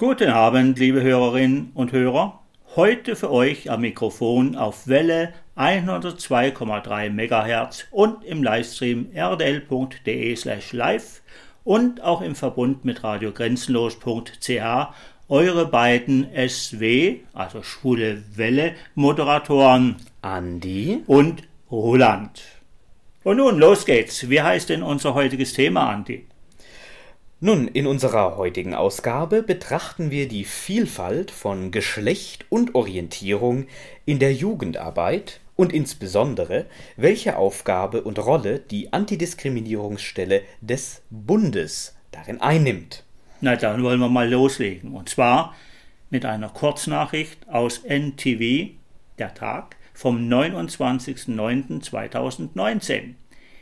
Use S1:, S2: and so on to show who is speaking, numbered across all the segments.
S1: Guten Abend, liebe Hörerinnen und Hörer. Heute für euch am Mikrofon auf Welle 102,3 MHz und im Livestream rdl.de/live und auch im Verbund mit radiogrenzenlos.ch eure beiden SW, also Schwule Welle Moderatoren
S2: Andi
S1: und Roland. Und nun los geht's. Wie heißt denn unser heutiges Thema, Andi?
S2: Nun, in unserer heutigen Ausgabe betrachten wir die Vielfalt von Geschlecht und Orientierung in der Jugendarbeit und insbesondere, welche Aufgabe und Rolle die Antidiskriminierungsstelle des Bundes darin einnimmt.
S1: Na, dann wollen wir mal loslegen. Und zwar mit einer Kurznachricht aus NTV, der Tag, vom 29.09.2019,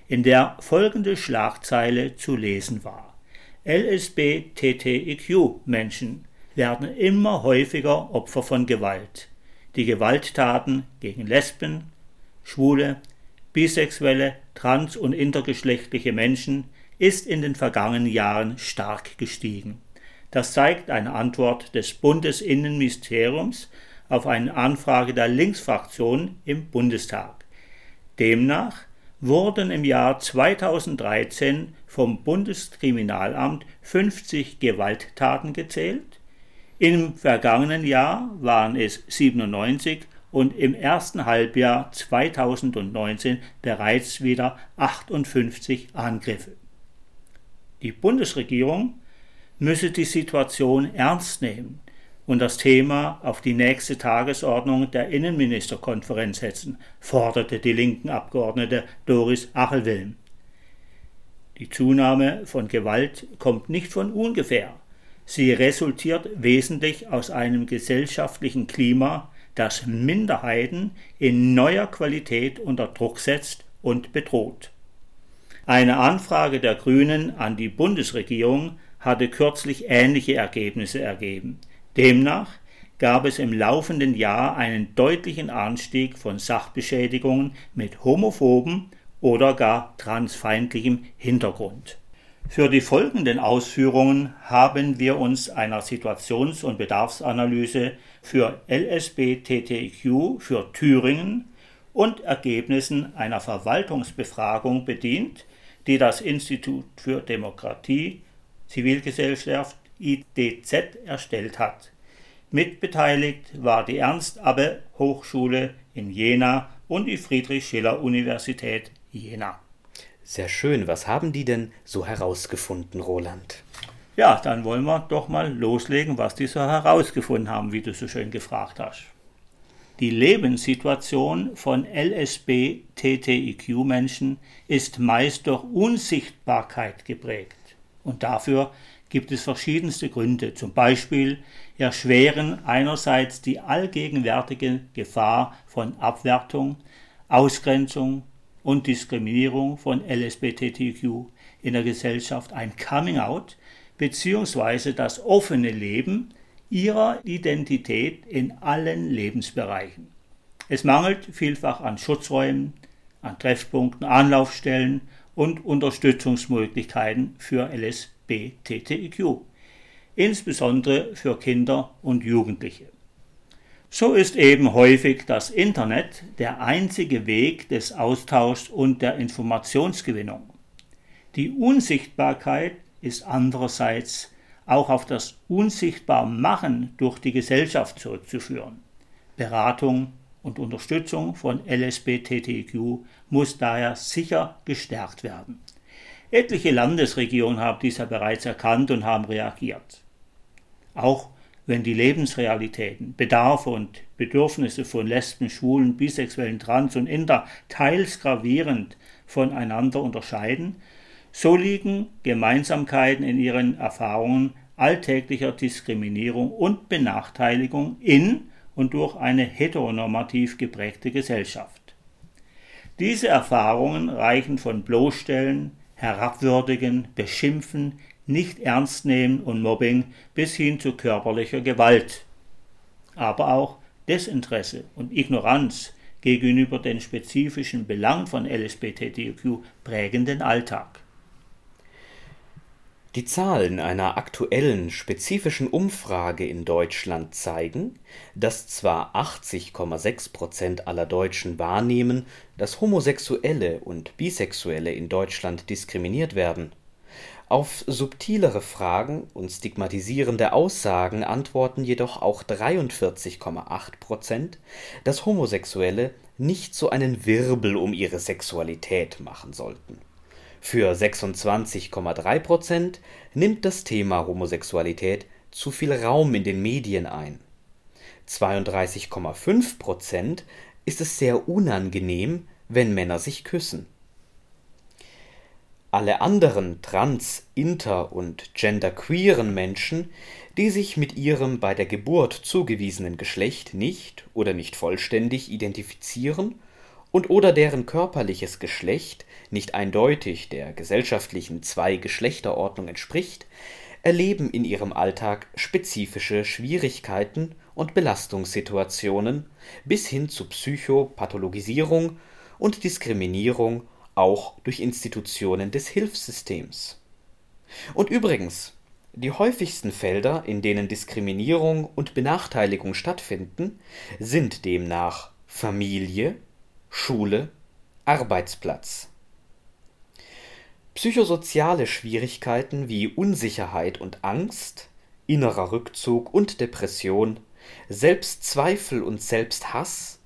S1: in der folgende Schlagzeile zu lesen war. LSBTTIQ-Menschen werden immer häufiger Opfer von Gewalt. Die Gewalttaten gegen Lesben, Schwule, bisexuelle, trans- und intergeschlechtliche Menschen ist in den vergangenen Jahren stark gestiegen. Das zeigt eine Antwort des Bundesinnenministeriums auf eine Anfrage der Linksfraktion im Bundestag. Demnach wurden im Jahr 2013 vom Bundeskriminalamt 50 Gewalttaten gezählt. Im vergangenen Jahr waren es 97 und im ersten Halbjahr 2019 bereits wieder 58 Angriffe. Die Bundesregierung müsse die Situation ernst nehmen und das Thema auf die nächste Tagesordnung der Innenministerkonferenz setzen, forderte die linken Abgeordnete Doris Achelwilm. Die Zunahme von Gewalt kommt nicht von ungefähr. Sie resultiert wesentlich aus einem gesellschaftlichen Klima, das Minderheiten in neuer Qualität unter Druck setzt und bedroht. Eine Anfrage der Grünen an die Bundesregierung hatte kürzlich ähnliche Ergebnisse ergeben. Demnach gab es im laufenden Jahr einen deutlichen Anstieg von Sachbeschädigungen mit homophoben oder gar transfeindlichem Hintergrund. Für die folgenden Ausführungen haben wir uns einer Situations- und Bedarfsanalyse für LSBTTIQ für Thüringen und Ergebnissen einer Verwaltungsbefragung bedient, die das Institut für Demokratie, Zivilgesellschaft IDZ erstellt hat. Mitbeteiligt war die Ernst-Abbe Hochschule in Jena und die Friedrich-Schiller-Universität Jena.
S2: Sehr schön. Was haben die denn so herausgefunden, Roland?
S1: Ja, dann wollen wir doch mal loslegen, was die so herausgefunden haben, wie du so schön gefragt hast. Die Lebenssituation von LSB-TTIQ-Menschen ist meist durch Unsichtbarkeit geprägt. Und dafür gibt es verschiedenste Gründe. Zum Beispiel erschweren einerseits die allgegenwärtige Gefahr von Abwertung, Ausgrenzung und Diskriminierung von LSBTQ in der Gesellschaft ein Coming-out bzw. das offene Leben ihrer Identität in allen Lebensbereichen. Es mangelt vielfach an Schutzräumen, an Treffpunkten, Anlaufstellen und Unterstützungsmöglichkeiten für LSBTQ, insbesondere für Kinder und Jugendliche. So ist eben häufig das Internet der einzige Weg des Austauschs und der Informationsgewinnung. Die Unsichtbarkeit ist andererseits auch auf das Unsichtbarmachen durch die Gesellschaft zurückzuführen. Beratung und Unterstützung von LSBTTQ muss daher sicher gestärkt werden. Etliche Landesregionen haben dies ja bereits erkannt und haben reagiert. Auch wenn die Lebensrealitäten, Bedarfe und Bedürfnisse von Lesben, Schwulen, Bisexuellen, Trans und Inter teils gravierend voneinander unterscheiden, so liegen Gemeinsamkeiten in ihren Erfahrungen alltäglicher Diskriminierung und Benachteiligung in und durch eine heteronormativ geprägte Gesellschaft. Diese Erfahrungen reichen von Bloßstellen, Herabwürdigen, Beschimpfen, nicht ernst nehmen und Mobbing bis hin zu körperlicher Gewalt. Aber auch Desinteresse und Ignoranz gegenüber den spezifischen Belangen von LSBTQ prägen den Alltag.
S2: Die Zahlen einer aktuellen spezifischen Umfrage in Deutschland zeigen, dass zwar 80,6 Prozent aller Deutschen wahrnehmen, dass Homosexuelle und Bisexuelle in Deutschland diskriminiert werden. Auf subtilere Fragen und stigmatisierende Aussagen antworten jedoch auch 43,8 Prozent, dass Homosexuelle nicht so einen Wirbel um ihre Sexualität machen sollten für 26,3 Prozent nimmt das Thema Homosexualität zu viel Raum in den Medien ein. 32,5 Prozent ist es sehr unangenehm, wenn Männer sich küssen. Alle anderen trans-, inter- und genderqueeren Menschen, die sich mit ihrem bei der Geburt zugewiesenen Geschlecht nicht oder nicht vollständig identifizieren und/oder deren körperliches Geschlecht nicht eindeutig der gesellschaftlichen Zwei-Geschlechterordnung entspricht, erleben in ihrem Alltag spezifische Schwierigkeiten und Belastungssituationen bis hin zu Psychopathologisierung und Diskriminierung auch durch Institutionen des Hilfssystems. Und übrigens, die häufigsten Felder, in denen Diskriminierung und Benachteiligung stattfinden, sind demnach Familie Schule, Arbeitsplatz. Psychosoziale Schwierigkeiten wie Unsicherheit und Angst, innerer Rückzug und Depression, Selbstzweifel und Selbsthass,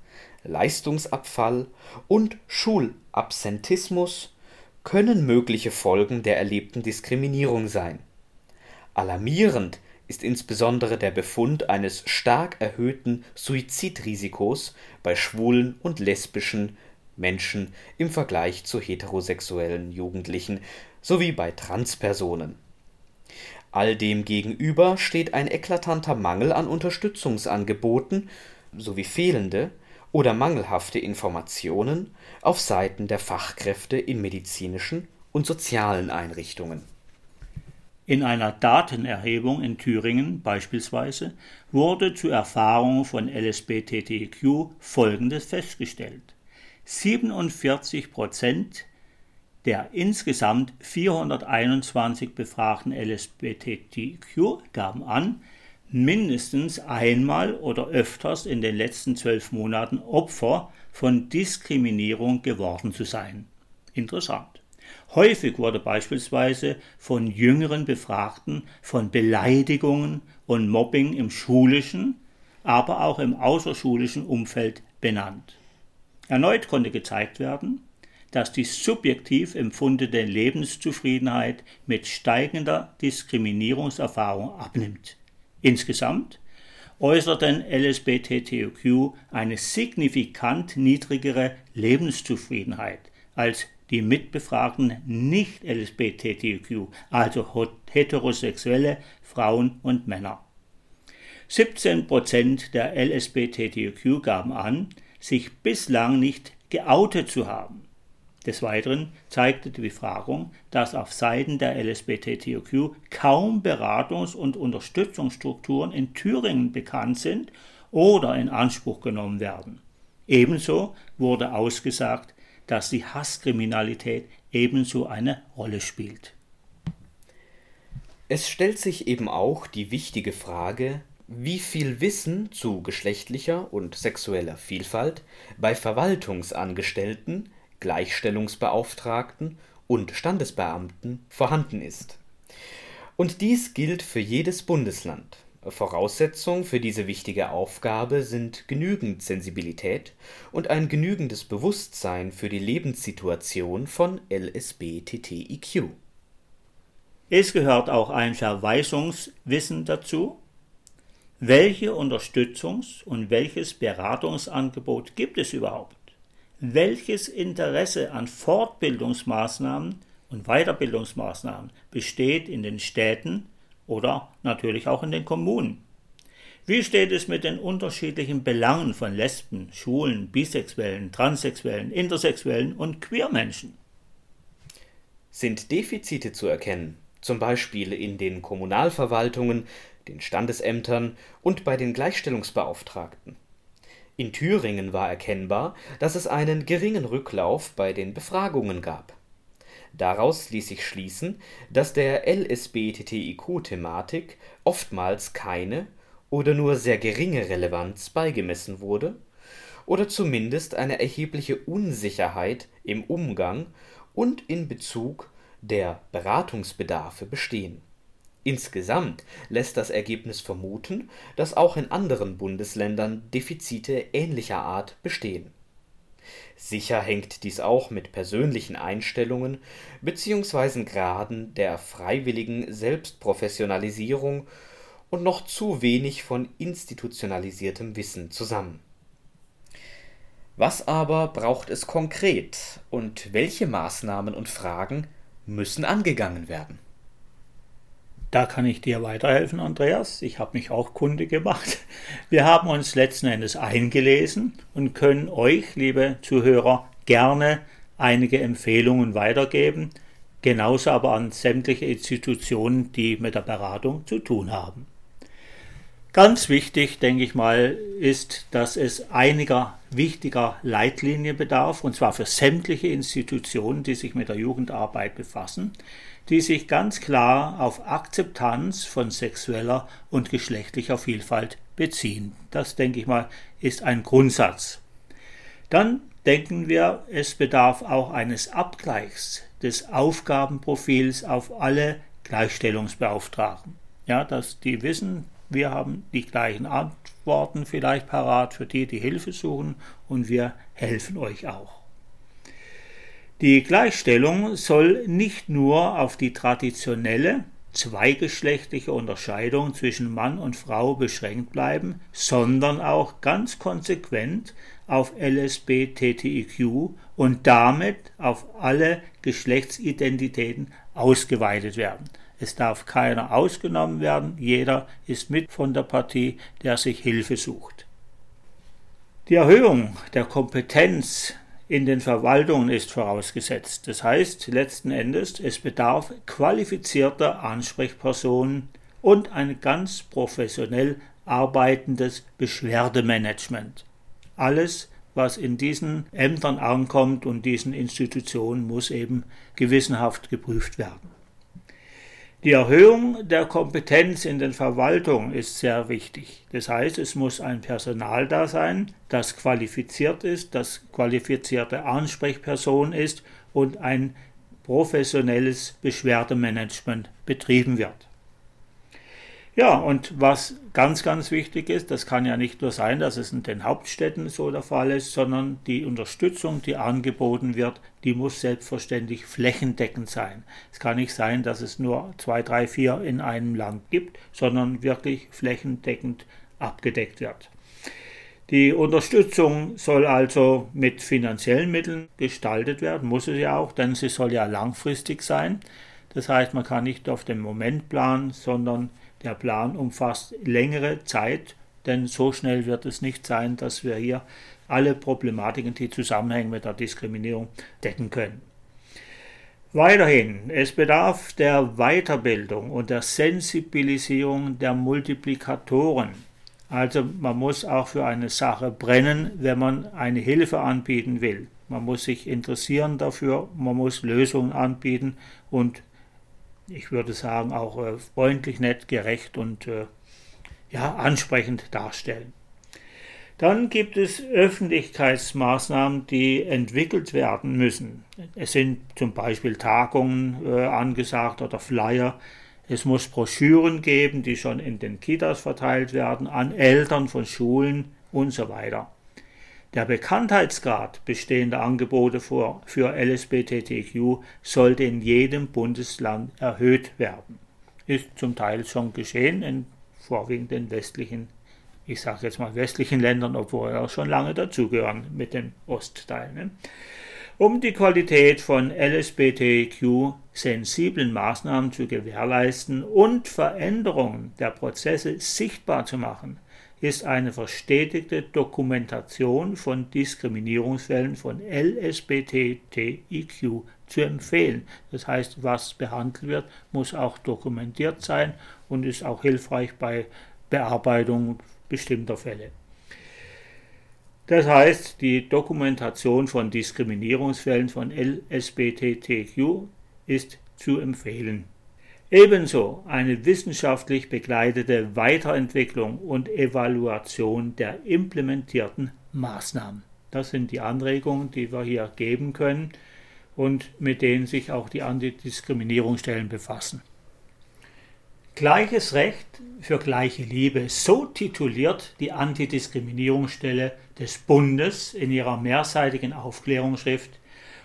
S2: Leistungsabfall und Schulabsentismus können mögliche Folgen der erlebten Diskriminierung sein. Alarmierend ist insbesondere der Befund eines stark erhöhten Suizidrisikos bei schwulen und lesbischen Menschen im Vergleich zu heterosexuellen Jugendlichen sowie bei Transpersonen. All dem gegenüber steht ein eklatanter Mangel an Unterstützungsangeboten sowie fehlende oder mangelhafte Informationen auf Seiten der Fachkräfte in medizinischen und sozialen Einrichtungen
S1: in einer Datenerhebung in Thüringen beispielsweise wurde zu Erfahrungen von LSBTTQ Folgendes festgestellt: 47 Prozent der insgesamt 421 befragten LSBTTQ gaben an, mindestens einmal oder öfters in den letzten zwölf Monaten Opfer von Diskriminierung geworden zu sein. Interessant. Häufig wurde beispielsweise von jüngeren Befragten von Beleidigungen und Mobbing im schulischen, aber auch im außerschulischen Umfeld benannt. Erneut konnte gezeigt werden, dass die subjektiv empfundene Lebenszufriedenheit mit steigender Diskriminierungserfahrung abnimmt. Insgesamt äußerten LSBTTQ eine signifikant niedrigere Lebenszufriedenheit als die Mitbefragten nicht LSBTQ, also heterosexuelle Frauen und Männer. 17% der LSBTQ gaben an, sich bislang nicht geoutet zu haben. Des Weiteren zeigte die Befragung, dass auf Seiten der LSBTQ kaum Beratungs- und Unterstützungsstrukturen in Thüringen bekannt sind oder in Anspruch genommen werden. Ebenso wurde ausgesagt, dass die Hasskriminalität ebenso eine Rolle spielt.
S2: Es stellt sich eben auch die wichtige Frage, wie viel Wissen zu geschlechtlicher und sexueller Vielfalt bei Verwaltungsangestellten, Gleichstellungsbeauftragten und Standesbeamten vorhanden ist. Und dies gilt für jedes Bundesland. Voraussetzung für diese wichtige Aufgabe sind genügend Sensibilität und ein genügendes Bewusstsein für die Lebenssituation von LSBTTIQ.
S1: Es gehört auch ein Verweisungswissen dazu. Welche Unterstützungs- und welches Beratungsangebot gibt es überhaupt? Welches Interesse an Fortbildungsmaßnahmen und Weiterbildungsmaßnahmen besteht in den Städten oder natürlich auch in den Kommunen. Wie steht es mit den unterschiedlichen Belangen von Lesben, Schwulen, Bisexuellen, Transsexuellen, Intersexuellen und Queermenschen?
S2: Sind Defizite zu erkennen, zum Beispiel in den Kommunalverwaltungen, den Standesämtern und bei den Gleichstellungsbeauftragten? In Thüringen war erkennbar, dass es einen geringen Rücklauf bei den Befragungen gab. Daraus ließ sich schließen, dass der LSBTTIQ-Thematik oftmals keine oder nur sehr geringe Relevanz beigemessen wurde oder zumindest eine erhebliche Unsicherheit im Umgang und in Bezug der Beratungsbedarfe bestehen. Insgesamt lässt das Ergebnis vermuten, dass auch in anderen Bundesländern Defizite ähnlicher Art bestehen. Sicher hängt dies auch mit persönlichen Einstellungen bzw. Graden der freiwilligen Selbstprofessionalisierung und noch zu wenig von institutionalisiertem Wissen zusammen. Was aber braucht es konkret und welche Maßnahmen und Fragen müssen angegangen werden?
S1: Da kann ich dir weiterhelfen, Andreas. Ich habe mich auch Kunde gemacht. Wir haben uns letzten Endes eingelesen und können euch, liebe Zuhörer, gerne einige Empfehlungen weitergeben, genauso aber an sämtliche Institutionen, die mit der Beratung zu tun haben. Ganz wichtig, denke ich mal, ist, dass es einiger wichtiger Leitlinien bedarf, und zwar für sämtliche Institutionen, die sich mit der Jugendarbeit befassen, die sich ganz klar auf Akzeptanz von sexueller und geschlechtlicher Vielfalt beziehen. Das, denke ich mal, ist ein Grundsatz. Dann denken wir, es bedarf auch eines Abgleichs des Aufgabenprofils auf alle Gleichstellungsbeauftragten. Ja, dass die wissen, wir haben die gleichen Antworten vielleicht parat für die, die Hilfe suchen und wir helfen euch auch. Die Gleichstellung soll nicht nur auf die traditionelle zweigeschlechtliche Unterscheidung zwischen Mann und Frau beschränkt bleiben, sondern auch ganz konsequent auf LSBTTIQ und damit auf alle Geschlechtsidentitäten ausgeweitet werden. Es darf keiner ausgenommen werden, jeder ist mit von der Partie, der sich Hilfe sucht. Die Erhöhung der Kompetenz in den Verwaltungen ist vorausgesetzt. Das heißt letzten Endes, es bedarf qualifizierter Ansprechpersonen und ein ganz professionell arbeitendes Beschwerdemanagement. Alles, was in diesen Ämtern ankommt und diesen Institutionen, muss eben gewissenhaft geprüft werden. Die Erhöhung der Kompetenz in den Verwaltungen ist sehr wichtig. Das heißt, es muss ein Personal da sein, das qualifiziert ist, das qualifizierte Ansprechperson ist und ein professionelles Beschwerdemanagement betrieben wird. Ja, und was ganz, ganz wichtig ist, das kann ja nicht nur sein, dass es in den Hauptstädten so der Fall ist, sondern die Unterstützung, die angeboten wird, die muss selbstverständlich flächendeckend sein. Es kann nicht sein, dass es nur zwei, drei, vier in einem Land gibt, sondern wirklich flächendeckend abgedeckt wird. Die Unterstützung soll also mit finanziellen Mitteln gestaltet werden, muss es ja auch, denn sie soll ja langfristig sein. Das heißt, man kann nicht auf den Moment planen, sondern der Plan umfasst längere Zeit, denn so schnell wird es nicht sein, dass wir hier alle Problematiken, die zusammenhängen mit der Diskriminierung, decken können. Weiterhin, es bedarf der Weiterbildung und der Sensibilisierung der Multiplikatoren. Also man muss auch für eine Sache brennen, wenn man eine Hilfe anbieten will. Man muss sich interessieren dafür, man muss Lösungen anbieten und ich würde sagen, auch äh, freundlich, nett, gerecht und äh, ja, ansprechend darstellen. Dann gibt es Öffentlichkeitsmaßnahmen, die entwickelt werden müssen. Es sind zum Beispiel Tagungen äh, angesagt oder Flyer. Es muss Broschüren geben, die schon in den Kitas verteilt werden, an Eltern von Schulen und so weiter. Der Bekanntheitsgrad bestehender Angebote für, für LSBTTQ sollte in jedem Bundesland erhöht werden. Ist zum Teil schon geschehen in vorwiegend den westlichen, ich sage jetzt mal westlichen Ländern, obwohl auch schon lange dazugehören mit den Ostteilen. Ne? Um die Qualität von LSBTQ-sensiblen Maßnahmen zu gewährleisten und Veränderungen der Prozesse sichtbar zu machen, ist eine verstetigte Dokumentation von Diskriminierungsfällen von LSBTTIQ zu empfehlen. Das heißt, was behandelt wird, muss auch dokumentiert sein und ist auch hilfreich bei Bearbeitung bestimmter Fälle. Das heißt, die Dokumentation von Diskriminierungsfällen von LSBTTQ ist zu empfehlen. Ebenso eine wissenschaftlich begleitete Weiterentwicklung und Evaluation der implementierten Maßnahmen. Das sind die Anregungen, die wir hier geben können und mit denen sich auch die Antidiskriminierungsstellen befassen. Gleiches Recht für gleiche Liebe, so tituliert die Antidiskriminierungsstelle des Bundes in ihrer mehrseitigen Aufklärungsschrift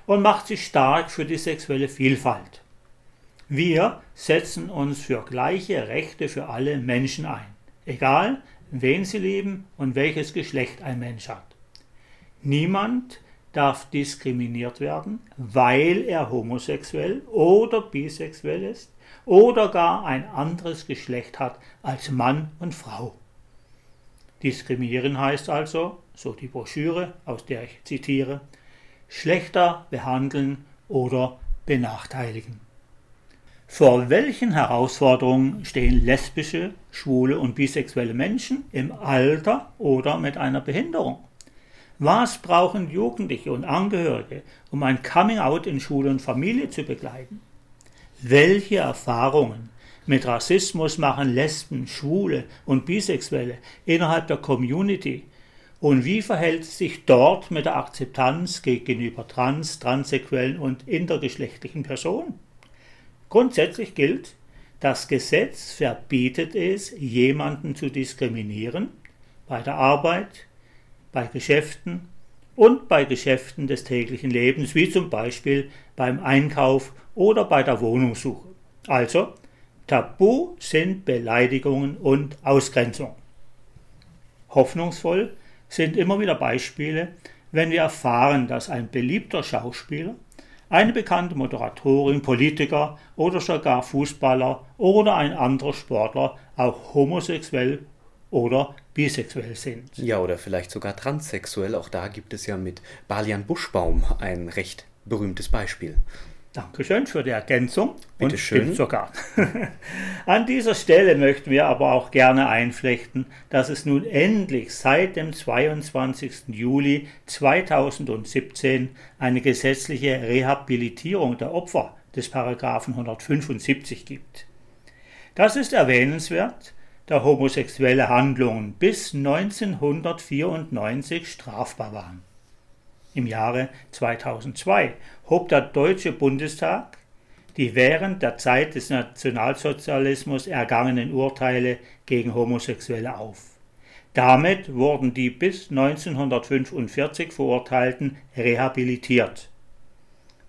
S1: und macht sich stark für die sexuelle Vielfalt. Wir setzen uns für gleiche Rechte für alle Menschen ein, egal wen sie lieben und welches Geschlecht ein Mensch hat. Niemand darf diskriminiert werden, weil er homosexuell oder bisexuell ist oder gar ein anderes Geschlecht hat als Mann und Frau. Diskriminieren heißt also, so die Broschüre, aus der ich zitiere, schlechter behandeln oder benachteiligen. Vor welchen Herausforderungen stehen lesbische, schwule und bisexuelle Menschen im Alter oder mit einer Behinderung? Was brauchen Jugendliche und Angehörige, um ein Coming-out in Schule und Familie zu begleiten? Welche Erfahrungen mit Rassismus machen Lesben, Schwule und Bisexuelle innerhalb der Community? Und wie verhält es sich dort mit der Akzeptanz gegenüber trans, transsexuellen und intergeschlechtlichen Personen? Grundsätzlich gilt, das Gesetz verbietet es, jemanden zu diskriminieren bei der Arbeit, bei Geschäften und bei Geschäften des täglichen Lebens, wie zum Beispiel beim Einkauf oder bei der Wohnungssuche. Also, tabu sind Beleidigungen und Ausgrenzung. Hoffnungsvoll sind immer wieder Beispiele, wenn wir erfahren, dass ein beliebter Schauspieler eine bekannte Moderatorin, Politiker oder sogar Fußballer oder ein anderer Sportler auch homosexuell oder bisexuell sind.
S2: Ja, oder vielleicht sogar transsexuell. Auch da gibt es ja mit Balian Buschbaum ein recht berühmtes Beispiel.
S1: Dankeschön für die Ergänzung.
S2: Bitte schön.
S1: sogar. An dieser Stelle möchten wir aber auch gerne einflechten, dass es nun endlich seit dem 22. Juli 2017 eine gesetzliche Rehabilitierung der Opfer des Paragraphen 175 gibt. Das ist erwähnenswert, da homosexuelle Handlungen bis 1994 strafbar waren. Im Jahre 2002 hob der Deutsche Bundestag die während der Zeit des Nationalsozialismus ergangenen Urteile gegen Homosexuelle auf. Damit wurden die bis 1945 Verurteilten rehabilitiert.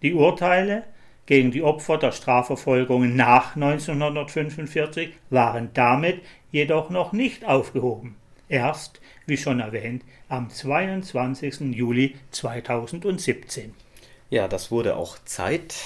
S1: Die Urteile gegen die Opfer der Strafverfolgungen nach 1945 waren damit jedoch noch nicht aufgehoben. Erst, wie schon erwähnt, am 22. Juli 2017.
S2: Ja, das wurde auch Zeit.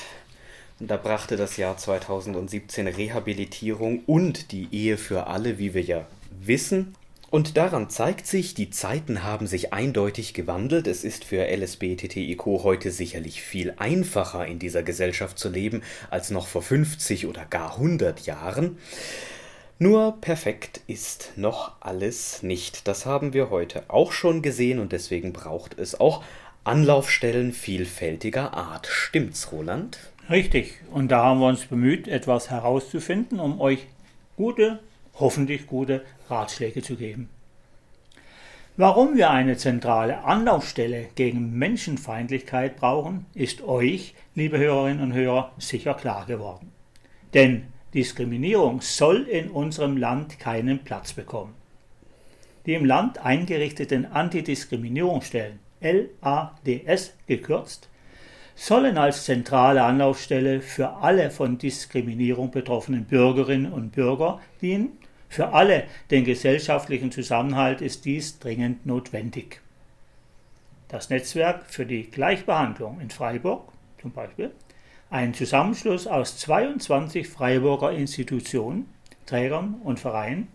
S2: Und da brachte das Jahr 2017 Rehabilitierung und die Ehe für alle, wie wir ja wissen. Und daran zeigt sich, die Zeiten haben sich eindeutig gewandelt. Es ist für LSBTTIQ heute sicherlich viel einfacher in dieser Gesellschaft zu leben als noch vor 50 oder gar 100 Jahren. Nur perfekt ist noch alles nicht. Das haben wir heute auch schon gesehen und deswegen braucht es auch Anlaufstellen vielfältiger Art. Stimmt's, Roland?
S1: Richtig. Und da haben wir uns bemüht, etwas herauszufinden, um euch gute, hoffentlich gute Ratschläge zu geben. Warum wir eine zentrale Anlaufstelle gegen Menschenfeindlichkeit brauchen, ist euch, liebe Hörerinnen und Hörer, sicher klar geworden. Denn Diskriminierung soll in unserem Land keinen Platz bekommen. Die im Land eingerichteten Antidiskriminierungsstellen LADS gekürzt, sollen als zentrale Anlaufstelle für alle von Diskriminierung betroffenen Bürgerinnen und Bürger dienen. Für alle den gesellschaftlichen Zusammenhalt ist dies dringend notwendig. Das Netzwerk für die Gleichbehandlung in Freiburg zum Beispiel, ein Zusammenschluss aus 22 Freiburger Institutionen, Trägern und Vereinen,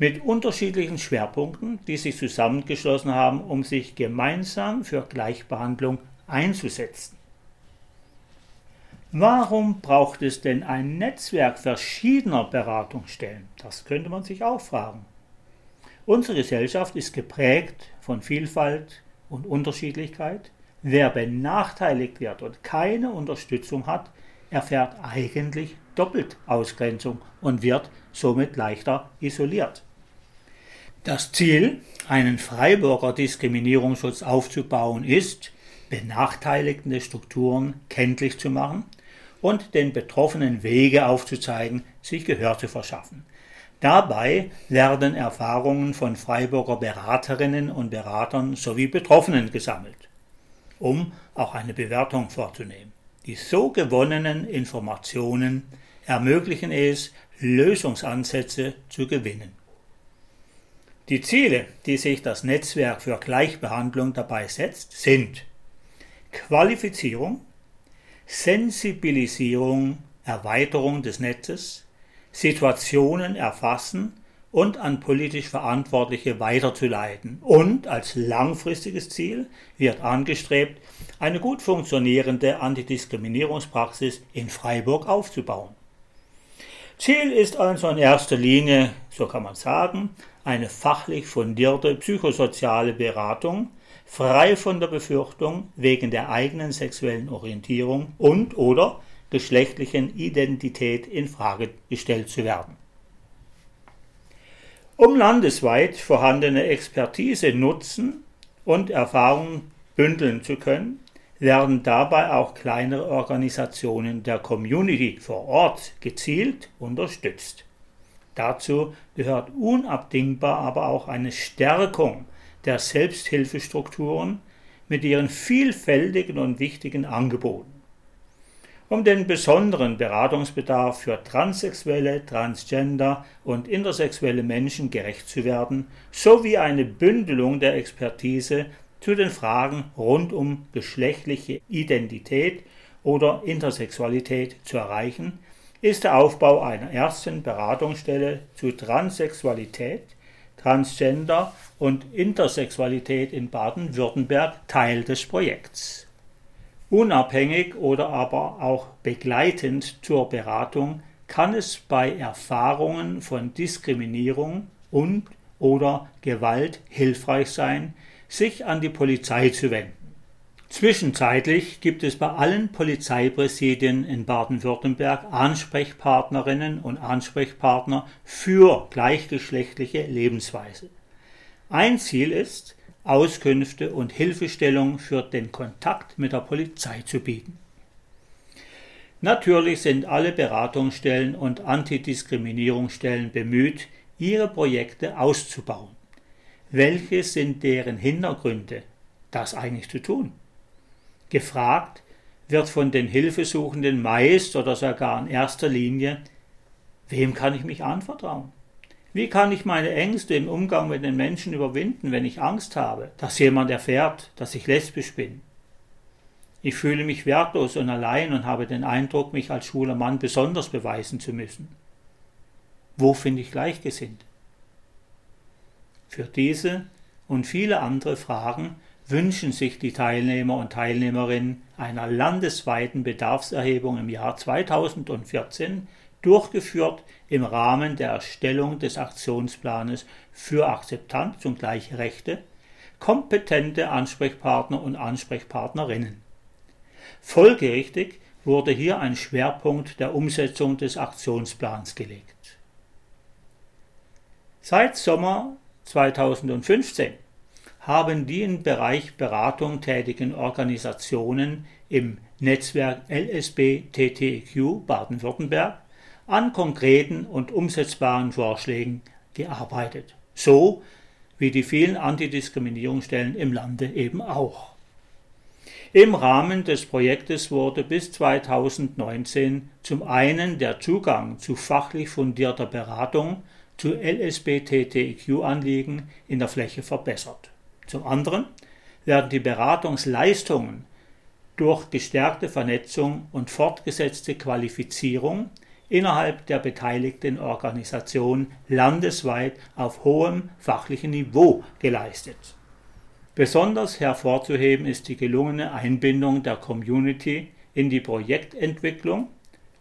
S1: mit unterschiedlichen Schwerpunkten, die sich zusammengeschlossen haben, um sich gemeinsam für Gleichbehandlung einzusetzen. Warum braucht es denn ein Netzwerk verschiedener Beratungsstellen? Das könnte man sich auch fragen. Unsere Gesellschaft ist geprägt von Vielfalt und Unterschiedlichkeit. Wer benachteiligt wird und keine Unterstützung hat, erfährt eigentlich doppelt Ausgrenzung und wird somit leichter isoliert. Das Ziel, einen Freiburger Diskriminierungsschutz aufzubauen, ist, benachteiligende Strukturen kenntlich zu machen und den Betroffenen Wege aufzuzeigen, sich Gehör zu verschaffen. Dabei werden Erfahrungen von Freiburger Beraterinnen und Beratern sowie Betroffenen gesammelt, um auch eine Bewertung vorzunehmen. Die so gewonnenen Informationen ermöglichen es, Lösungsansätze zu gewinnen. Die Ziele, die sich das Netzwerk für Gleichbehandlung dabei setzt, sind Qualifizierung, Sensibilisierung, Erweiterung des Netzes, Situationen erfassen und an politisch Verantwortliche weiterzuleiten. Und als langfristiges Ziel wird angestrebt, eine gut funktionierende Antidiskriminierungspraxis in Freiburg aufzubauen. Ziel ist also in erster Linie, so kann man sagen, eine fachlich fundierte psychosoziale Beratung, frei von der Befürchtung, wegen der eigenen sexuellen Orientierung und oder geschlechtlichen Identität in Frage gestellt zu werden. Um landesweit vorhandene Expertise nutzen und Erfahrungen bündeln zu können, werden dabei auch kleinere Organisationen der Community vor Ort gezielt unterstützt. Dazu gehört unabdingbar aber auch eine Stärkung der Selbsthilfestrukturen mit ihren vielfältigen und wichtigen Angeboten. Um den besonderen Beratungsbedarf für transsexuelle, transgender und intersexuelle Menschen gerecht zu werden, sowie eine Bündelung der Expertise zu den Fragen rund um geschlechtliche Identität oder Intersexualität zu erreichen, ist der Aufbau einer ersten Beratungsstelle zu Transsexualität, Transgender und Intersexualität in Baden-Württemberg Teil des Projekts. Unabhängig oder aber auch begleitend zur Beratung kann es bei Erfahrungen von Diskriminierung und oder Gewalt hilfreich sein, sich an die Polizei zu wenden. Zwischenzeitlich gibt es bei allen Polizeipräsidien in Baden-Württemberg Ansprechpartnerinnen und Ansprechpartner für gleichgeschlechtliche Lebensweise. Ein Ziel ist, Auskünfte und Hilfestellung für den Kontakt mit der Polizei zu bieten. Natürlich sind alle Beratungsstellen und Antidiskriminierungsstellen bemüht, ihre Projekte auszubauen. Welche sind deren Hintergründe, das eigentlich zu tun? Gefragt wird von den Hilfesuchenden meist oder sogar in erster Linie, wem kann ich mich anvertrauen? Wie kann ich meine Ängste im Umgang mit den Menschen überwinden, wenn ich Angst habe, dass jemand erfährt, dass ich lesbisch bin? Ich fühle mich wertlos und allein und habe den Eindruck, mich als schwuler Mann besonders beweisen zu müssen. Wo finde ich Gleichgesinnte? Für diese und viele andere Fragen wünschen sich die Teilnehmer und Teilnehmerinnen einer landesweiten Bedarfserhebung im Jahr 2014, durchgeführt im Rahmen der Erstellung des Aktionsplanes für Akzeptanz und gleiche Rechte, kompetente Ansprechpartner und Ansprechpartnerinnen. Folgerichtig wurde hier ein Schwerpunkt der Umsetzung des Aktionsplans gelegt. Seit Sommer 2015 haben die im Bereich Beratung tätigen Organisationen im Netzwerk LSB TTEQ Baden-Württemberg an konkreten und umsetzbaren Vorschlägen gearbeitet. So wie die vielen Antidiskriminierungsstellen im Lande eben auch. Im Rahmen des Projektes wurde bis 2019 zum einen der Zugang zu fachlich fundierter Beratung zu LSB-TTIQ-Anliegen in der Fläche verbessert. Zum anderen werden die Beratungsleistungen durch gestärkte Vernetzung und fortgesetzte Qualifizierung innerhalb der beteiligten Organisation landesweit auf hohem fachlichen Niveau geleistet. Besonders hervorzuheben ist die gelungene Einbindung der Community in die Projektentwicklung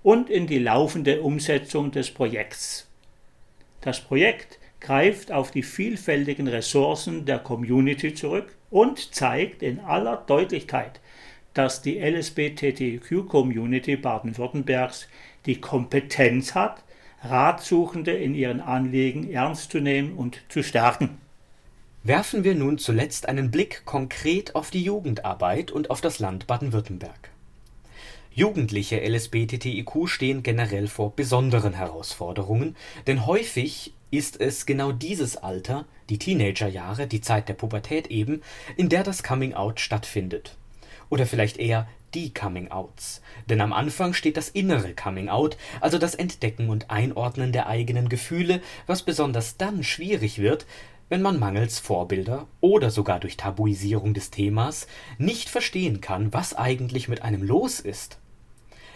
S1: und in die laufende Umsetzung des Projekts. Das Projekt greift auf die vielfältigen Ressourcen der Community zurück und zeigt in aller Deutlichkeit, dass die LSBTTQ-Community Baden-Württembergs die Kompetenz hat, Ratsuchende in ihren Anliegen ernst zu nehmen und zu stärken.
S2: Werfen wir nun zuletzt einen Blick konkret auf die Jugendarbeit und auf das Land Baden-Württemberg. Jugendliche LSBTTIQ stehen generell vor besonderen Herausforderungen, denn häufig ist es genau dieses Alter, die Teenagerjahre, die Zeit der Pubertät eben, in der das Coming Out stattfindet. Oder vielleicht eher die Coming Outs. Denn am Anfang steht das innere Coming Out, also das Entdecken und Einordnen der eigenen Gefühle, was besonders dann schwierig wird, wenn man mangels Vorbilder oder sogar durch Tabuisierung des Themas nicht verstehen kann, was eigentlich mit einem los ist.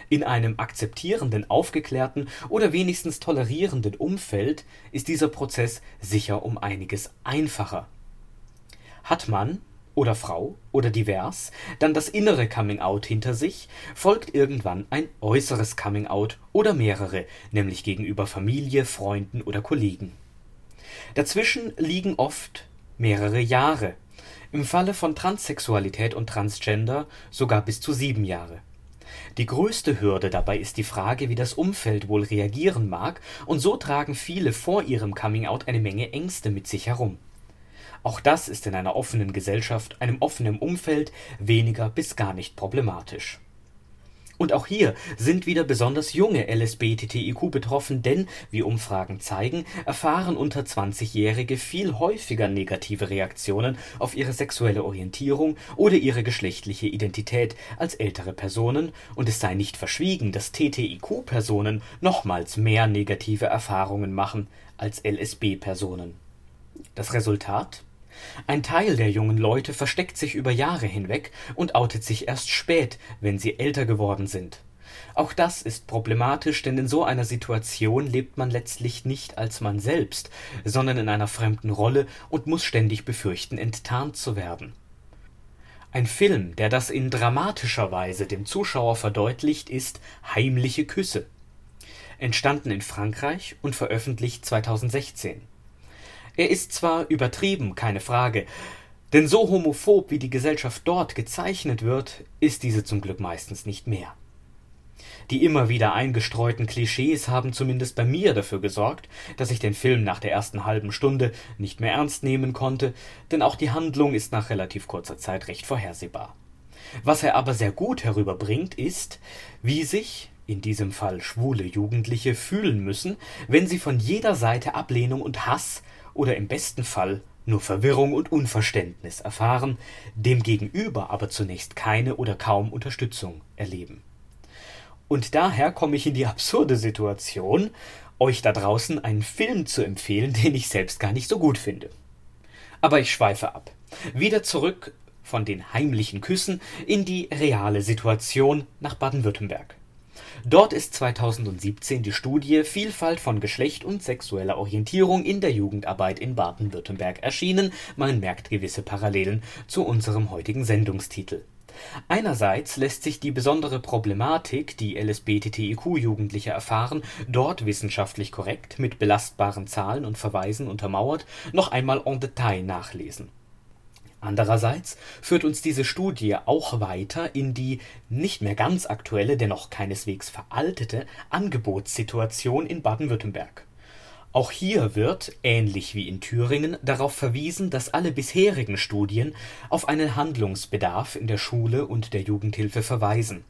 S2: In einem akzeptierenden, aufgeklärten oder wenigstens tolerierenden Umfeld ist dieser Prozess sicher um einiges einfacher. Hat man oder Frau oder divers dann das innere Coming Out hinter sich, folgt irgendwann ein äußeres Coming Out oder mehrere, nämlich gegenüber Familie, Freunden oder Kollegen. Dazwischen liegen oft mehrere Jahre, im Falle von Transsexualität und Transgender sogar bis zu sieben Jahre. Die größte Hürde dabei ist die Frage, wie das Umfeld wohl reagieren mag, und so tragen viele vor ihrem Coming-out eine Menge Ängste mit sich herum. Auch das ist in einer offenen Gesellschaft, einem offenen Umfeld weniger bis gar nicht problematisch und auch hier sind wieder besonders junge LSBTTIQ betroffen, denn, wie Umfragen zeigen, erfahren unter 20-Jährige viel häufiger negative Reaktionen auf ihre sexuelle Orientierung oder ihre geschlechtliche Identität als ältere Personen, und es sei nicht verschwiegen, dass TTIQ-Personen nochmals mehr negative Erfahrungen machen als LSB-Personen. Das Resultat? Ein Teil der jungen Leute versteckt sich über Jahre hinweg und outet sich erst spät, wenn sie älter geworden sind. Auch das ist problematisch, denn in so einer Situation lebt man letztlich nicht als man selbst, sondern in einer fremden Rolle und muss ständig befürchten, enttarnt zu werden. Ein Film, der das in dramatischer Weise dem Zuschauer verdeutlicht, ist Heimliche Küsse. Entstanden in Frankreich und veröffentlicht 2016. Er ist zwar übertrieben, keine Frage, denn so homophob wie die Gesellschaft dort gezeichnet wird, ist diese zum Glück meistens nicht mehr. Die immer wieder eingestreuten Klischees haben zumindest bei mir dafür gesorgt, dass ich den Film nach der ersten halben Stunde nicht mehr ernst nehmen konnte, denn auch die Handlung ist nach relativ kurzer Zeit recht vorhersehbar. Was er aber sehr gut herüberbringt, ist, wie sich, in diesem Fall schwule Jugendliche, fühlen müssen, wenn sie von jeder Seite Ablehnung und Hass oder im besten Fall nur Verwirrung und Unverständnis erfahren, dem Gegenüber aber zunächst keine oder kaum Unterstützung erleben. Und daher komme ich in die absurde Situation, euch da draußen einen Film zu empfehlen, den ich selbst gar nicht so gut finde. Aber ich schweife ab. Wieder zurück von den heimlichen Küssen in die reale Situation nach Baden-Württemberg. Dort ist 2017 die Studie Vielfalt von Geschlecht und sexueller Orientierung in der Jugendarbeit in Baden-Württemberg erschienen, man merkt gewisse Parallelen zu unserem heutigen Sendungstitel. Einerseits lässt sich die besondere Problematik, die LSBTTIQ-Jugendliche erfahren, dort wissenschaftlich korrekt mit belastbaren Zahlen und Verweisen untermauert, noch einmal en Detail nachlesen Andererseits führt uns diese Studie auch weiter in die nicht mehr ganz aktuelle, dennoch keineswegs veraltete Angebotssituation in Baden-Württemberg. Auch hier wird, ähnlich wie in Thüringen, darauf verwiesen, dass alle bisherigen Studien auf einen Handlungsbedarf in der Schule und der Jugendhilfe verweisen.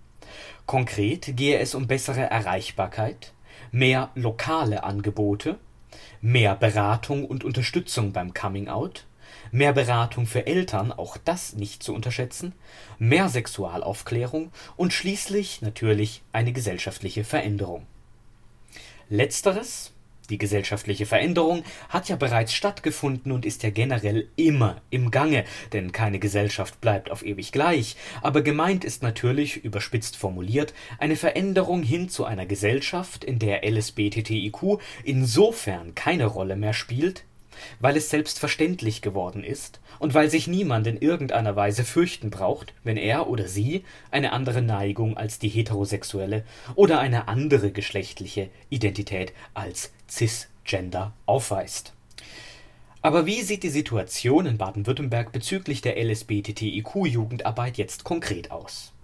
S2: Konkret gehe es um bessere Erreichbarkeit, mehr lokale Angebote, mehr Beratung und Unterstützung beim Coming Out mehr Beratung für Eltern, auch das nicht zu unterschätzen, mehr Sexualaufklärung und schließlich natürlich eine gesellschaftliche Veränderung. Letzteres, die gesellschaftliche Veränderung, hat ja bereits stattgefunden und ist ja generell immer im Gange, denn keine Gesellschaft bleibt auf ewig gleich, aber gemeint ist natürlich, überspitzt formuliert, eine Veränderung hin zu einer Gesellschaft, in der LSBTTIQ insofern keine Rolle mehr spielt, weil es selbstverständlich geworden ist und weil sich niemand in irgendeiner Weise fürchten braucht, wenn er oder sie eine andere Neigung als die heterosexuelle oder eine andere geschlechtliche Identität als cisgender aufweist. Aber wie sieht die Situation in Baden-Württemberg bezüglich der LSBTTIQ-Jugendarbeit jetzt konkret aus?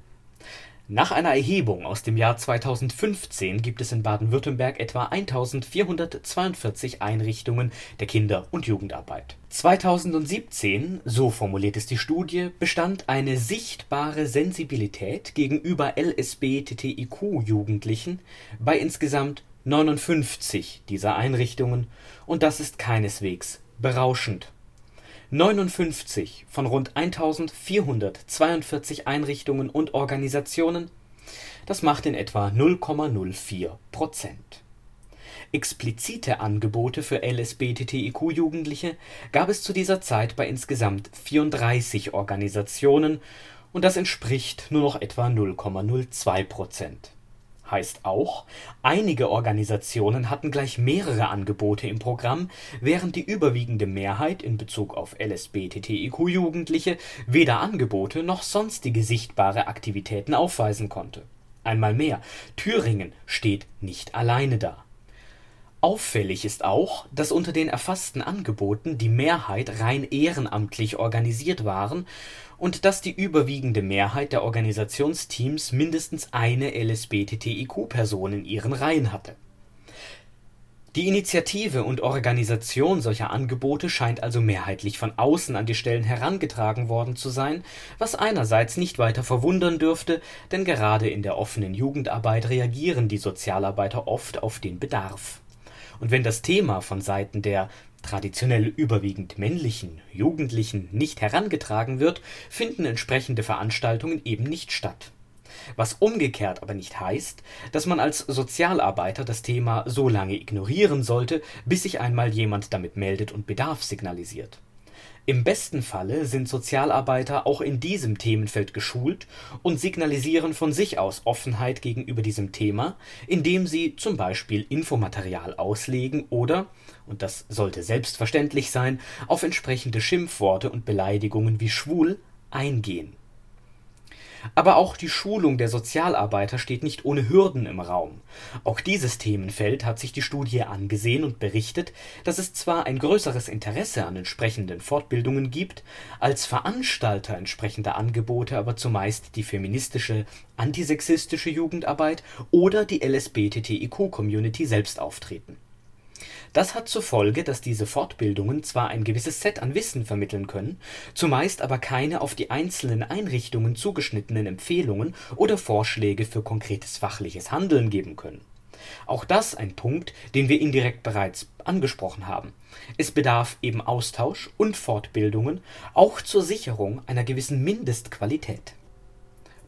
S2: Nach einer Erhebung aus dem Jahr 2015 gibt es in Baden-Württemberg etwa 1442 Einrichtungen der Kinder und Jugendarbeit. 2017, so formuliert es die Studie, bestand eine sichtbare Sensibilität gegenüber LSB-TTIQ-Jugendlichen bei insgesamt 59 dieser Einrichtungen, und das ist keineswegs berauschend 59 von rund 1442 Einrichtungen und Organisationen, das macht in etwa 0,04 Prozent. Explizite Angebote für LSBTTIQ-Jugendliche gab es zu dieser Zeit bei insgesamt 34 Organisationen und das entspricht nur noch etwa 0,02 Prozent Heißt auch, einige Organisationen hatten gleich mehrere Angebote im Programm, während die überwiegende Mehrheit in Bezug auf LSBTTIQ-Jugendliche weder Angebote noch sonstige sichtbare Aktivitäten aufweisen konnte. Einmal mehr, Thüringen steht nicht alleine da Auffällig ist auch, dass unter den erfassten Angeboten die Mehrheit rein ehrenamtlich organisiert waren und dass die überwiegende Mehrheit der Organisationsteams mindestens eine LSBTTIQ-Person in ihren Reihen hatte. Die Initiative und Organisation solcher Angebote scheint also mehrheitlich von außen an die Stellen herangetragen worden zu sein, was einerseits nicht weiter verwundern dürfte, denn gerade in der offenen Jugendarbeit reagieren die Sozialarbeiter oft auf den Bedarf und wenn das Thema von Seiten der traditionell überwiegend männlichen Jugendlichen nicht herangetragen wird, finden entsprechende Veranstaltungen eben nicht statt. Was umgekehrt aber nicht heißt, dass man als Sozialarbeiter das Thema so lange ignorieren sollte, bis sich einmal jemand damit meldet und Bedarf signalisiert im besten Falle sind Sozialarbeiter auch in diesem Themenfeld geschult und signalisieren von sich aus Offenheit gegenüber diesem Thema, indem sie zum Beispiel Infomaterial auslegen oder und das sollte selbstverständlich sein auf entsprechende Schimpfworte und Beleidigungen wie schwul eingehen aber auch die Schulung der Sozialarbeiter steht nicht ohne Hürden im Raum. Auch dieses Themenfeld hat sich die Studie angesehen und berichtet, dass es zwar ein größeres Interesse an entsprechenden Fortbildungen gibt, als Veranstalter entsprechender Angebote aber zumeist die feministische, antisexistische Jugendarbeit oder die LSBTTIQ-Community selbst auftreten das hat zur Folge, dass diese Fortbildungen zwar ein gewisses Set an Wissen vermitteln können, zumeist aber keine auf die einzelnen Einrichtungen zugeschnittenen Empfehlungen oder Vorschläge für konkretes fachliches Handeln geben können. Auch das ein Punkt, den wir indirekt bereits angesprochen haben. Es bedarf eben Austausch und Fortbildungen, auch zur Sicherung einer gewissen Mindestqualität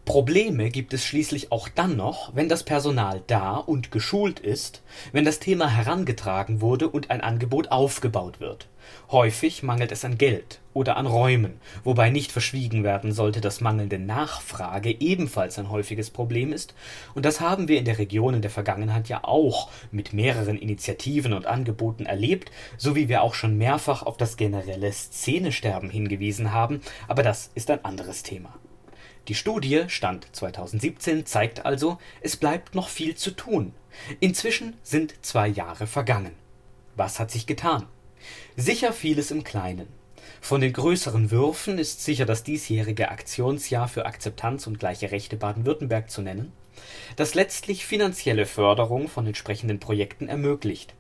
S2: Probleme gibt es schließlich auch dann noch, wenn das Personal da und geschult ist, wenn das Thema herangetragen wurde und ein Angebot aufgebaut wird. Häufig mangelt es an Geld oder an Räumen, wobei nicht verschwiegen werden sollte, dass mangelnde Nachfrage ebenfalls ein häufiges Problem ist, und das haben wir in der Region in der Vergangenheit ja auch mit mehreren Initiativen und Angeboten erlebt, so wie wir auch schon mehrfach auf das generelle Szenesterben hingewiesen haben, aber das ist ein anderes Thema. Die Studie (Stand 2017) zeigt also, es bleibt noch viel zu tun. Inzwischen sind zwei Jahre vergangen. Was hat sich getan? Sicher vieles im Kleinen. Von den größeren Würfen ist sicher das diesjährige Aktionsjahr für Akzeptanz und gleiche Rechte Baden-Württemberg zu nennen, das letztlich finanzielle Förderung von entsprechenden Projekten ermöglicht.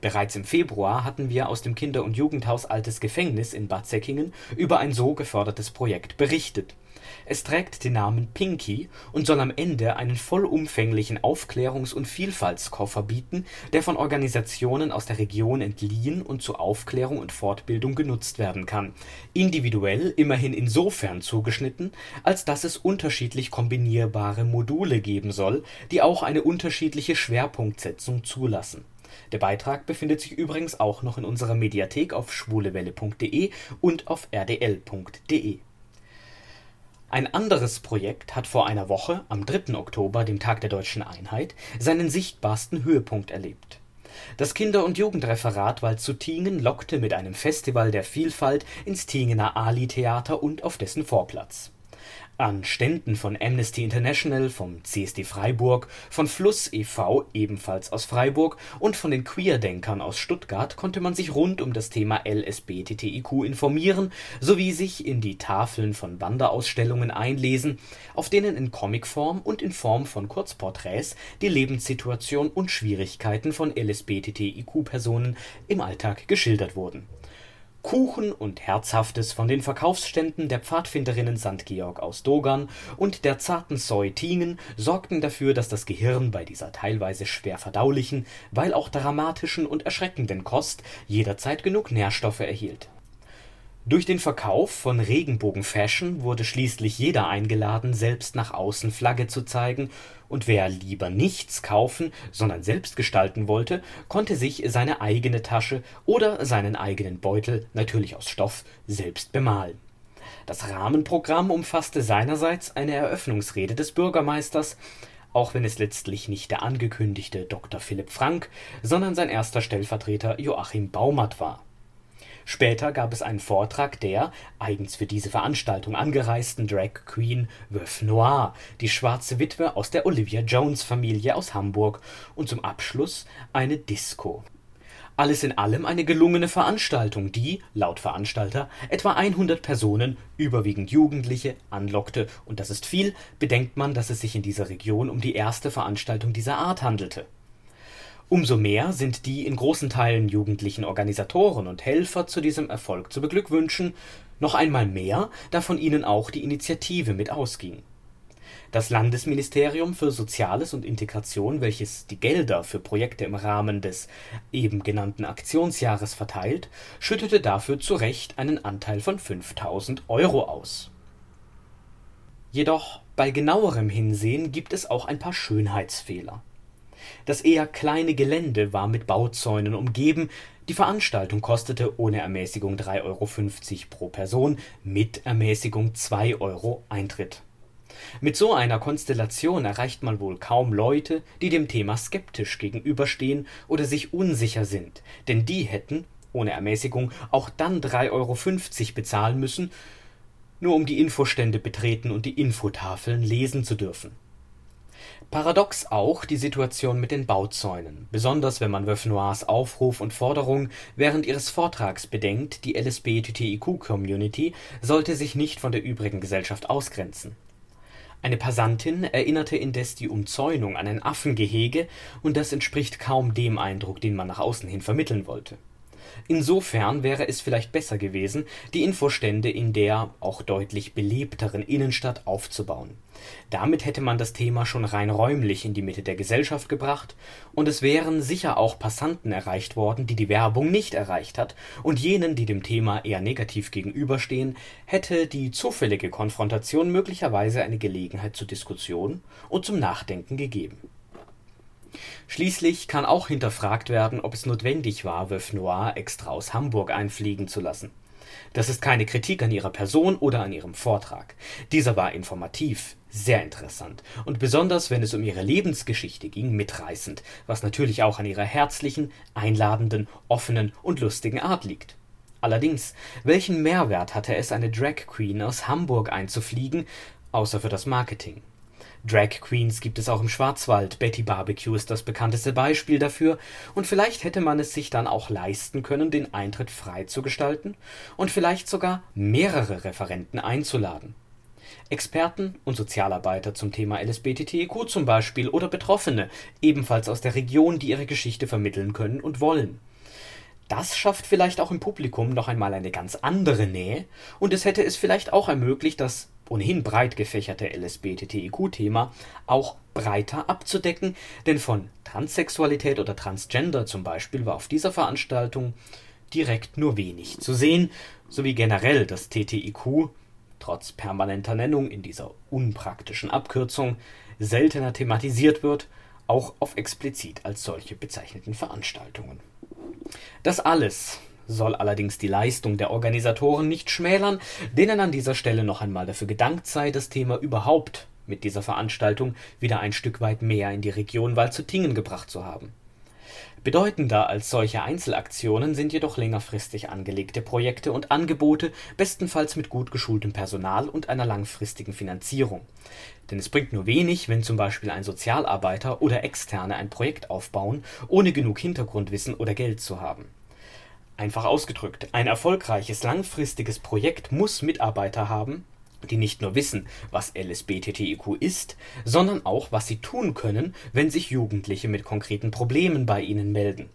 S2: Bereits im Februar hatten wir aus dem Kinder und Jugendhaus Altes Gefängnis in Bad Säckingen über ein so gefördertes Projekt berichtet es trägt den Namen Pinky und soll am Ende einen vollumfänglichen Aufklärungs und Vielfaltskoffer bieten, der von Organisationen aus der Region entliehen und zu Aufklärung und Fortbildung genutzt werden kann, individuell immerhin insofern zugeschnitten, als dass es unterschiedlich kombinierbare Module geben soll, die auch eine unterschiedliche Schwerpunktsetzung zulassen. Der Beitrag befindet sich übrigens auch noch in unserer Mediathek auf schwulewelle.de und auf rdl.de ein anderes Projekt hat vor einer Woche, am 3. Oktober, dem Tag der Deutschen Einheit, seinen sichtbarsten Höhepunkt erlebt. Das Kinder und Jugendreferat Waldshutingen lockte mit einem Festival der Vielfalt ins Tingener Ali-Theater und auf dessen Vorplatz. An Ständen von Amnesty International, vom CSD Freiburg, von Fluss e.V. ebenfalls aus Freiburg und von den Queerdenkern aus Stuttgart konnte man sich rund um das Thema LSBTTIQ informieren sowie sich in die Tafeln von Wanderausstellungen einlesen, auf denen in Comicform und in Form von Kurzporträts die Lebenssituation und Schwierigkeiten von LSBTTIQ-Personen im Alltag geschildert wurden Kuchen und Herzhaftes von den Verkaufsständen der Pfadfinderinnen St. Georg aus Dogern und der zarten Säutingen sorgten dafür, dass das Gehirn bei dieser teilweise schwer verdaulichen, weil auch dramatischen und erschreckenden Kost jederzeit genug Nährstoffe erhielt durch den Verkauf von Regenbogen-Fashion wurde schließlich jeder eingeladen, selbst nach außen Flagge zu zeigen, und wer lieber nichts kaufen, sondern selbst gestalten wollte, konnte sich seine eigene Tasche oder seinen eigenen Beutel, natürlich aus Stoff, selbst bemalen. Das Rahmenprogramm umfasste seinerseits eine Eröffnungsrede des Bürgermeisters, auch wenn es letztlich nicht der angekündigte Dr. Philipp Frank, sondern sein erster Stellvertreter Joachim Baumert war Später gab es einen Vortrag der eigens für diese Veranstaltung angereisten Drag Queen Veuve Noire, die schwarze Witwe aus der Olivia-Jones-Familie aus Hamburg, und zum Abschluss eine Disco. Alles in allem eine gelungene Veranstaltung, die, laut Veranstalter, etwa 100 Personen, überwiegend Jugendliche, anlockte, und das ist viel, bedenkt man, dass es sich in dieser Region um die erste Veranstaltung dieser Art handelte Umso mehr sind die in großen Teilen jugendlichen Organisatoren und Helfer zu diesem Erfolg zu beglückwünschen, noch einmal mehr, da von ihnen auch die Initiative mit ausging. Das Landesministerium für Soziales und Integration, welches die Gelder für Projekte im Rahmen des eben genannten Aktionsjahres verteilt, schüttete dafür zu Recht einen Anteil von 5000 Euro aus. Jedoch bei genauerem Hinsehen gibt es auch ein paar Schönheitsfehler das eher kleine Gelände war mit Bauzäunen umgeben, die Veranstaltung kostete ohne Ermäßigung 3,50 Euro pro Person, mit Ermäßigung 2 Euro Eintritt. Mit so einer Konstellation erreicht man wohl kaum Leute, die dem Thema skeptisch gegenüberstehen oder sich unsicher sind, denn die hätten, ohne Ermäßigung, auch dann 3,50 Euro bezahlen müssen, nur um die Infostände betreten und die Infotafeln lesen zu dürfen Paradox auch die Situation mit den Bauzäunen, besonders wenn man Noirs Aufruf und Forderung während ihres Vortrags bedenkt, die LSBTTIQ-Community sollte sich nicht von der übrigen Gesellschaft ausgrenzen. Eine Passantin erinnerte indes die Umzäunung an ein Affengehege, und das entspricht kaum dem Eindruck, den man nach außen hin vermitteln wollte Insofern wäre es vielleicht besser gewesen, die Infostände in der auch deutlich belebteren Innenstadt aufzubauen. Damit hätte man das Thema schon rein räumlich in die Mitte der Gesellschaft gebracht, und es wären sicher auch Passanten erreicht worden, die die Werbung nicht erreicht hat, und jenen, die dem Thema eher negativ gegenüberstehen, hätte die zufällige Konfrontation möglicherweise eine Gelegenheit zur Diskussion und zum Nachdenken gegeben Schließlich kann auch hinterfragt werden, ob es notwendig war, Veuve Noire extra aus Hamburg einfliegen zu lassen. Das ist keine Kritik an ihrer Person oder an ihrem Vortrag. Dieser war informativ, sehr interessant und besonders wenn es um ihre Lebensgeschichte ging, mitreißend, was natürlich auch an ihrer herzlichen, einladenden, offenen und lustigen Art liegt. Allerdings, welchen Mehrwert hatte es, eine Drag Queen aus Hamburg einzufliegen, außer für das Marketing? Drag Queens gibt es auch im Schwarzwald, Betty Barbecue ist das bekannteste Beispiel dafür, und vielleicht hätte man es sich dann auch leisten können, den Eintritt frei zu gestalten und vielleicht sogar mehrere Referenten einzuladen. Experten und Sozialarbeiter zum Thema LSBTTIQ zum Beispiel oder Betroffene, ebenfalls aus der Region, die ihre Geschichte vermitteln können und wollen. Das schafft vielleicht auch im Publikum noch einmal eine ganz andere Nähe und es hätte es vielleicht auch ermöglicht, dass ohnehin breit gefächerte LSBTTIQ-Thema auch breiter abzudecken, denn von Transsexualität oder Transgender zum Beispiel war auf dieser Veranstaltung direkt nur wenig zu sehen, sowie generell das TTIQ, trotz permanenter Nennung in dieser unpraktischen Abkürzung, seltener thematisiert wird, auch auf explizit als solche bezeichneten Veranstaltungen. Das alles soll allerdings die Leistung der Organisatoren nicht schmälern, denen an dieser Stelle noch einmal dafür gedankt sei, das Thema überhaupt mit dieser Veranstaltung wieder ein Stück weit mehr in die Region Waldzuttingen gebracht zu haben. Bedeutender als solche Einzelaktionen sind jedoch längerfristig angelegte Projekte und Angebote, bestenfalls mit gut geschultem Personal und einer langfristigen Finanzierung. Denn es bringt nur wenig, wenn zum Beispiel ein Sozialarbeiter oder Externe ein Projekt aufbauen, ohne genug Hintergrundwissen oder Geld zu haben. Einfach ausgedrückt, ein erfolgreiches langfristiges Projekt muss Mitarbeiter haben, die nicht nur wissen, was LSBTTIQ ist, sondern auch, was sie tun können, wenn sich Jugendliche mit konkreten Problemen bei ihnen melden.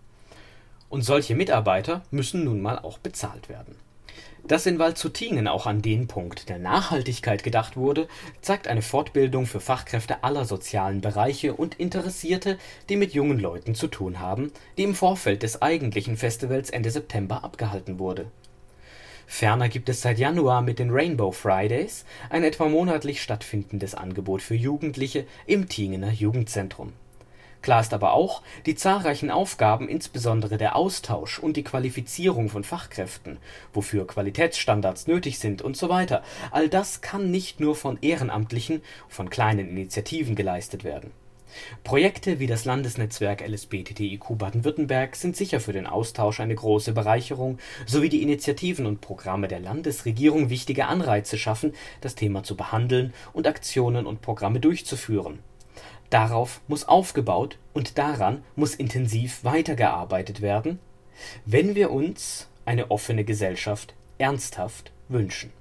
S2: Und solche Mitarbeiter müssen nun mal auch bezahlt werden. Dass in Waldzuttingen auch an den Punkt der Nachhaltigkeit gedacht wurde, zeigt eine Fortbildung für Fachkräfte aller sozialen Bereiche und Interessierte, die mit jungen Leuten zu tun haben, die im Vorfeld des eigentlichen Festivals Ende September abgehalten wurde Ferner gibt es seit Januar mit den Rainbow Fridays ein etwa monatlich stattfindendes Angebot für Jugendliche im Tingener Jugendzentrum. Klar ist aber auch, die zahlreichen Aufgaben, insbesondere der Austausch und die Qualifizierung von Fachkräften, wofür Qualitätsstandards nötig sind und so weiter, all das kann nicht nur von Ehrenamtlichen, von kleinen Initiativen geleistet werden Projekte wie das Landesnetzwerk LSBTTIQ Baden-Württemberg sind sicher für den Austausch eine große Bereicherung, sowie die Initiativen und Programme der Landesregierung wichtige Anreize schaffen, das Thema zu behandeln und Aktionen und Programme durchzuführen. Darauf muss aufgebaut und daran muss intensiv weitergearbeitet werden, wenn wir uns eine offene Gesellschaft ernsthaft wünschen.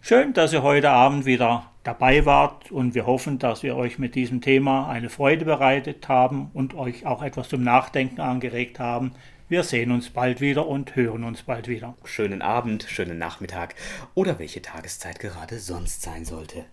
S1: Schön, dass ihr heute Abend wieder dabei wart und wir hoffen, dass wir euch mit diesem Thema eine Freude bereitet haben und euch auch etwas zum Nachdenken angeregt haben. Wir sehen uns bald wieder und hören uns bald wieder.
S2: Schönen Abend, schönen Nachmittag oder welche Tageszeit gerade sonst sein sollte.